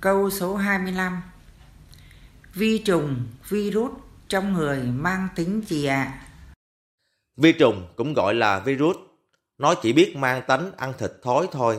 Câu số 25 Vi trùng, virus trong người mang tính gì ạ? Vi trùng cũng gọi là virus. Nó chỉ biết mang tánh ăn thịt thối thôi.